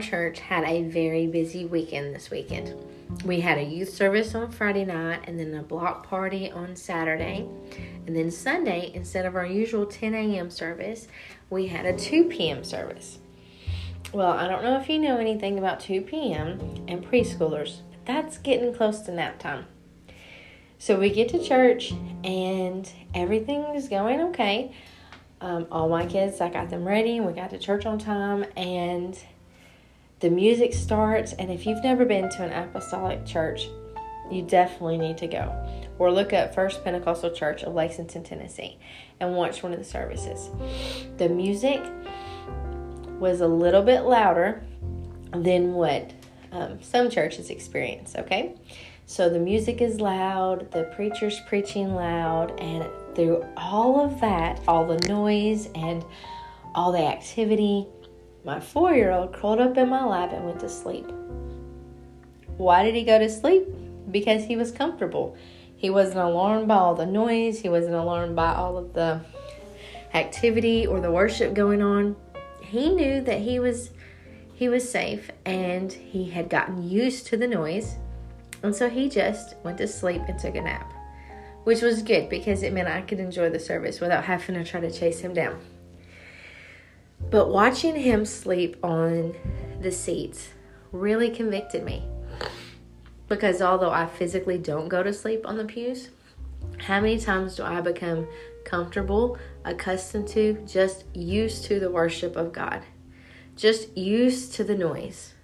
church had a very busy weekend this weekend. We had a youth service on Friday night and then a block party on Saturday. And then Sunday, instead of our usual 10 a.m. service, we had a 2 p.m. service. Well, I don't know if you know anything about 2 p.m. and preschoolers, but that's getting close to nap time. So we get to church and everything is going okay. Um, all my kids, I got them ready and we got to church on time and the music starts. And if you've never been to an apostolic church, you definitely need to go. Or look up First Pentecostal Church of Lexington, Tennessee, and watch one of the services. The music was a little bit louder than what um, some churches experience, okay? So the music is loud, the preacher's preaching loud, and through all of that, all the noise and all the activity, my four year old curled up in my lap and went to sleep. Why did he go to sleep? Because he was comfortable. He wasn't alarmed by all the noise, he wasn't alarmed by all of the activity or the worship going on. He knew that he was he was safe and he had gotten used to the noise and so he just went to sleep and took a nap, which was good because it meant I could enjoy the service without having to try to chase him down. But watching him sleep on the seats really convicted me. Because although I physically don't go to sleep on the pews, how many times do I become comfortable, accustomed to, just used to the worship of God, just used to the noise?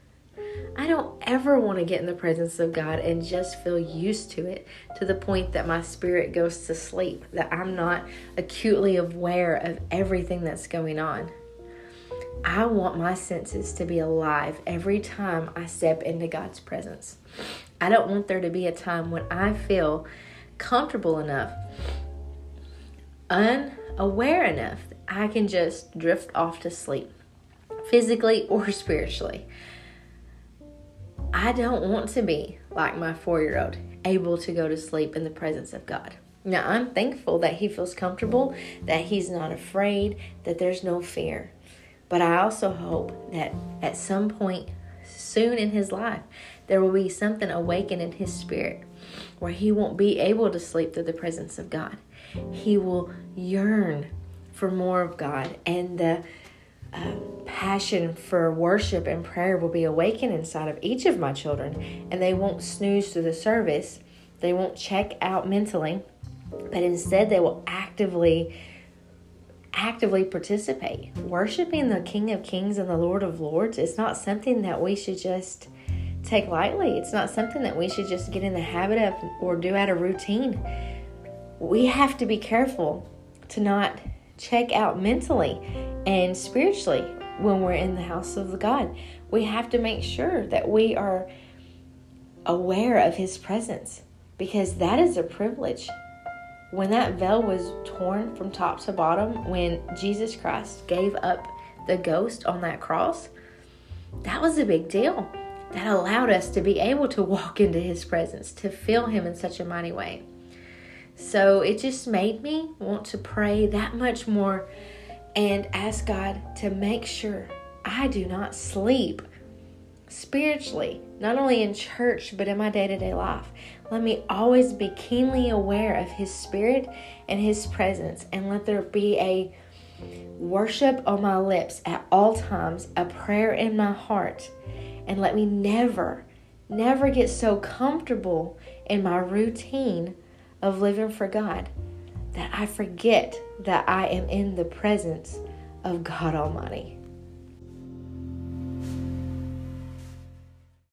I don't ever want to get in the presence of God and just feel used to it to the point that my spirit goes to sleep, that I'm not acutely aware of everything that's going on. I want my senses to be alive every time I step into God's presence. I don't want there to be a time when I feel comfortable enough, unaware enough, I can just drift off to sleep, physically or spiritually. I don't want to be like my four year old, able to go to sleep in the presence of God. Now, I'm thankful that he feels comfortable, that he's not afraid, that there's no fear. But I also hope that at some point soon in his life, there will be something awakened in his spirit where he won't be able to sleep through the presence of God. He will yearn for more of God and the um, passion for worship and prayer will be awakened inside of each of my children, and they won't snooze through the service. They won't check out mentally, but instead they will actively actively participate. Worshiping the King of Kings and the Lord of Lords is not something that we should just take lightly. It's not something that we should just get in the habit of or do out of routine. We have to be careful to not check out mentally and spiritually when we're in the house of God. We have to make sure that we are aware of His presence because that is a privilege. When that veil was torn from top to bottom, when Jesus Christ gave up the ghost on that cross, that was a big deal. That allowed us to be able to walk into His presence, to feel Him in such a mighty way. So it just made me want to pray that much more and ask God to make sure I do not sleep spiritually, not only in church, but in my day to day life. Let me always be keenly aware of His Spirit and His presence, and let there be a worship on my lips at all times, a prayer in my heart, and let me never, never get so comfortable in my routine of living for God that I forget that I am in the presence of God Almighty.